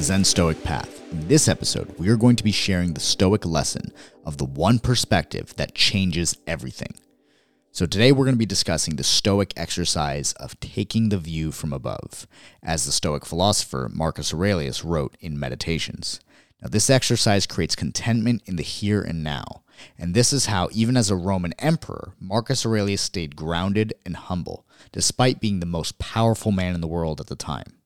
The Zen Stoic Path. In this episode, we are going to be sharing the Stoic lesson of the one perspective that changes everything. So, today we're going to be discussing the Stoic exercise of taking the view from above, as the Stoic philosopher Marcus Aurelius wrote in Meditations. Now, this exercise creates contentment in the here and now, and this is how, even as a Roman emperor, Marcus Aurelius stayed grounded and humble, despite being the most powerful man in the world at the time.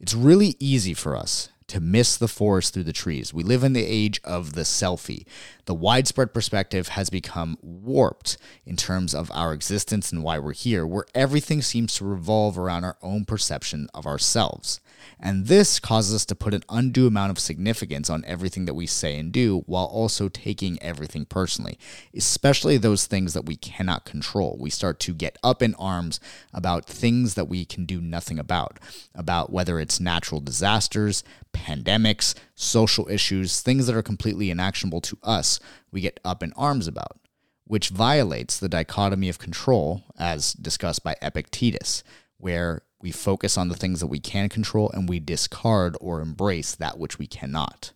It's really easy for us to miss the forest through the trees. We live in the age of the selfie. The widespread perspective has become warped in terms of our existence and why we're here, where everything seems to revolve around our own perception of ourselves. And this causes us to put an undue amount of significance on everything that we say and do while also taking everything personally, especially those things that we cannot control. We start to get up in arms about things that we can do nothing about, about whether it's natural disasters, pandemics, social issues, things that are completely inactionable to us, we get up in arms about, which violates the dichotomy of control as discussed by Epictetus, where we focus on the things that we can control and we discard or embrace that which we cannot.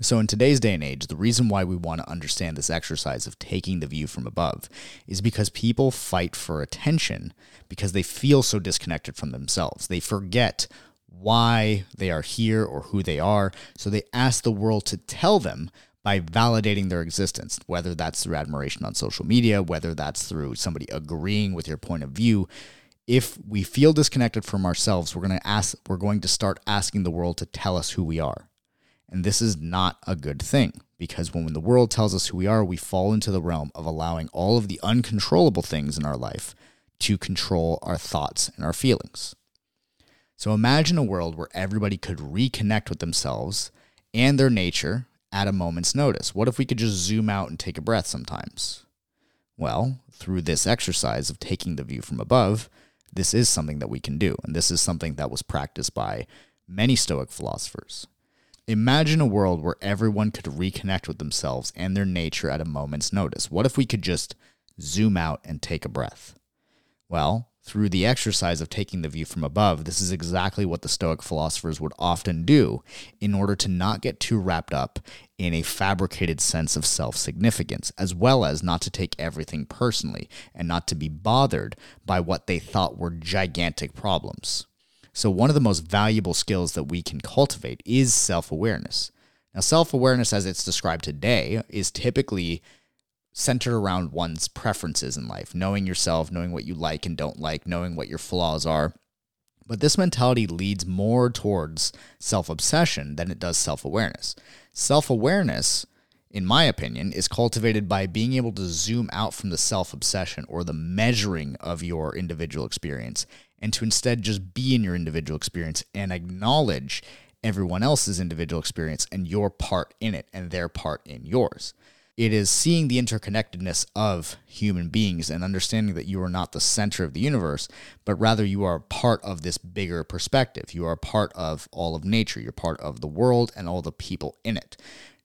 So, in today's day and age, the reason why we want to understand this exercise of taking the view from above is because people fight for attention because they feel so disconnected from themselves. They forget why they are here or who they are. So, they ask the world to tell them by validating their existence, whether that's through admiration on social media, whether that's through somebody agreeing with your point of view if we feel disconnected from ourselves, we're going to ask we're going to start asking the world to tell us who we are. And this is not a good thing because when the world tells us who we are, we fall into the realm of allowing all of the uncontrollable things in our life to control our thoughts and our feelings. So imagine a world where everybody could reconnect with themselves and their nature at a moment's notice. What if we could just zoom out and take a breath sometimes? Well, through this exercise of taking the view from above, this is something that we can do. And this is something that was practiced by many Stoic philosophers. Imagine a world where everyone could reconnect with themselves and their nature at a moment's notice. What if we could just zoom out and take a breath? Well, through the exercise of taking the view from above, this is exactly what the Stoic philosophers would often do in order to not get too wrapped up in a fabricated sense of self significance, as well as not to take everything personally and not to be bothered by what they thought were gigantic problems. So, one of the most valuable skills that we can cultivate is self awareness. Now, self awareness, as it's described today, is typically centered around one's preferences in life, knowing yourself, knowing what you like and don't like, knowing what your flaws are. But this mentality leads more towards self obsession than it does self awareness. Self awareness, in my opinion, is cultivated by being able to zoom out from the self obsession or the measuring of your individual experience and to instead just be in your individual experience and acknowledge everyone else's individual experience and your part in it and their part in yours. It is seeing the interconnectedness of human beings and understanding that you are not the center of the universe, but rather you are part of this bigger perspective. You are part of all of nature. You're part of the world and all the people in it.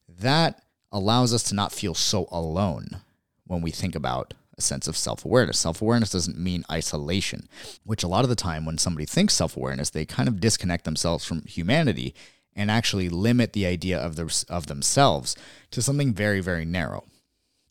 That allows us to not feel so alone when we think about a sense of self awareness. Self awareness doesn't mean isolation, which a lot of the time when somebody thinks self awareness, they kind of disconnect themselves from humanity and actually limit the idea of, their, of themselves to something very, very narrow.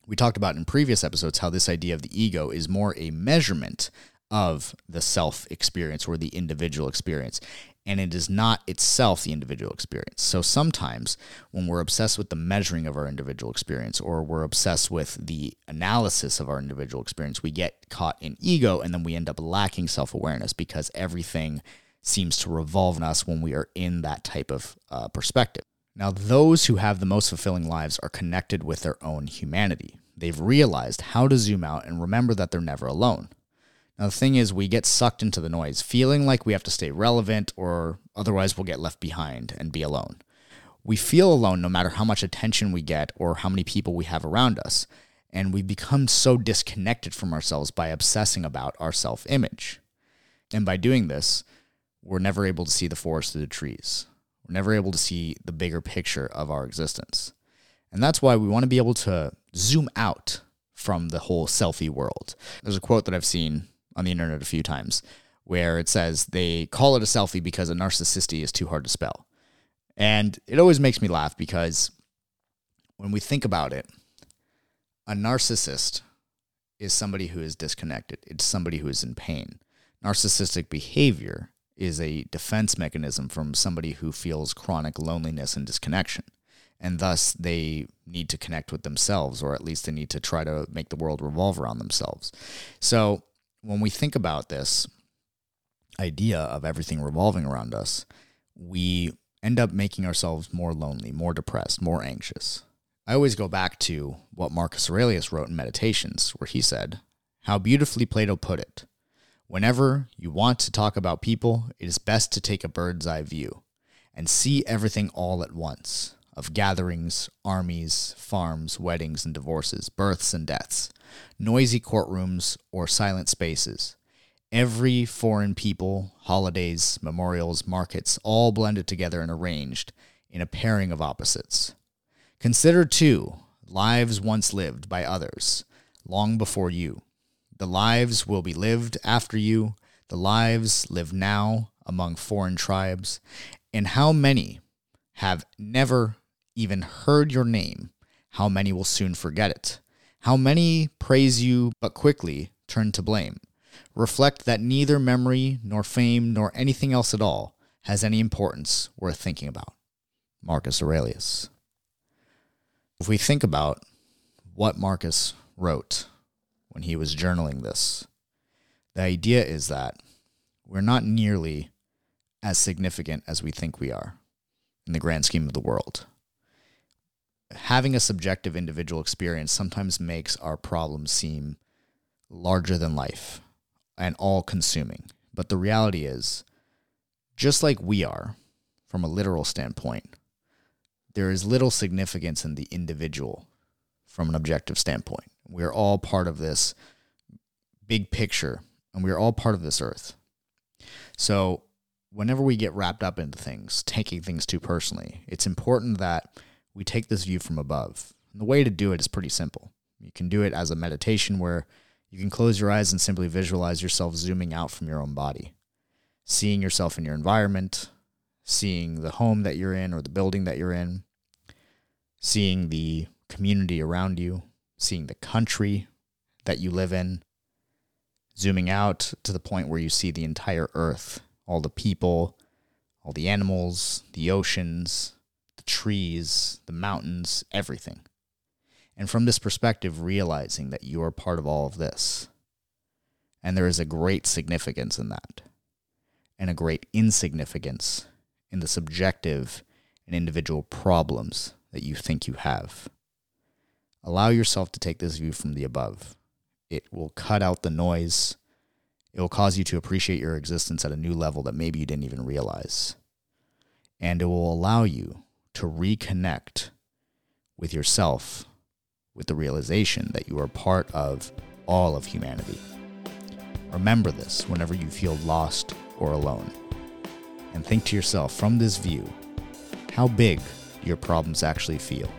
We talked about in previous episodes how this idea of the ego is more a measurement of the self experience or the individual experience. And it is not itself the individual experience. So sometimes when we're obsessed with the measuring of our individual experience or we're obsessed with the analysis of our individual experience, we get caught in ego and then we end up lacking self awareness because everything seems to revolve in us when we are in that type of uh, perspective. Now, those who have the most fulfilling lives are connected with their own humanity. They've realized how to zoom out and remember that they're never alone. Now, the thing is, we get sucked into the noise, feeling like we have to stay relevant or otherwise we'll get left behind and be alone. We feel alone no matter how much attention we get or how many people we have around us, and we become so disconnected from ourselves by obsessing about our self image. And by doing this, we're never able to see the forest through the trees. We're never able to see the bigger picture of our existence. And that's why we want to be able to zoom out from the whole selfie world. There's a quote that I've seen on the internet a few times where it says they call it a selfie because a narcissisty is too hard to spell. And it always makes me laugh because when we think about it, a narcissist is somebody who is disconnected, it's somebody who is in pain. Narcissistic behavior is a defense mechanism from somebody who feels chronic loneliness and disconnection. And thus, they need to connect with themselves, or at least they need to try to make the world revolve around themselves. So, when we think about this idea of everything revolving around us, we end up making ourselves more lonely, more depressed, more anxious. I always go back to what Marcus Aurelius wrote in Meditations, where he said, How beautifully Plato put it. Whenever you want to talk about people, it is best to take a bird's eye view and see everything all at once of gatherings, armies, farms, weddings and divorces, births and deaths, noisy courtrooms or silent spaces. Every foreign people, holidays, memorials, markets, all blended together and arranged in a pairing of opposites. Consider, too, lives once lived by others, long before you. The lives will be lived after you, the lives live now among foreign tribes, and how many have never even heard your name? How many will soon forget it? How many praise you but quickly turn to blame? Reflect that neither memory, nor fame, nor anything else at all has any importance worth thinking about. Marcus Aurelius. If we think about what Marcus wrote when he was journaling this, the idea is that we're not nearly as significant as we think we are in the grand scheme of the world. Having a subjective individual experience sometimes makes our problems seem larger than life and all consuming. But the reality is, just like we are, from a literal standpoint, there is little significance in the individual from an objective standpoint. We are all part of this big picture, and we are all part of this earth. So, whenever we get wrapped up into things, taking things too personally, it's important that we take this view from above. And the way to do it is pretty simple. You can do it as a meditation where you can close your eyes and simply visualize yourself zooming out from your own body, seeing yourself in your environment, seeing the home that you're in or the building that you're in, seeing the community around you, seeing the country that you live in, zooming out to the point where you see the entire earth, all the people, all the animals, the oceans, the trees, the mountains, everything. And from this perspective, realizing that you are part of all of this. And there is a great significance in that, and a great insignificance in the subjective and individual problems that you think you have. Allow yourself to take this view from the above. It will cut out the noise. It will cause you to appreciate your existence at a new level that maybe you didn't even realize. And it will allow you to reconnect with yourself with the realization that you are part of all of humanity. Remember this whenever you feel lost or alone and think to yourself from this view how big your problems actually feel.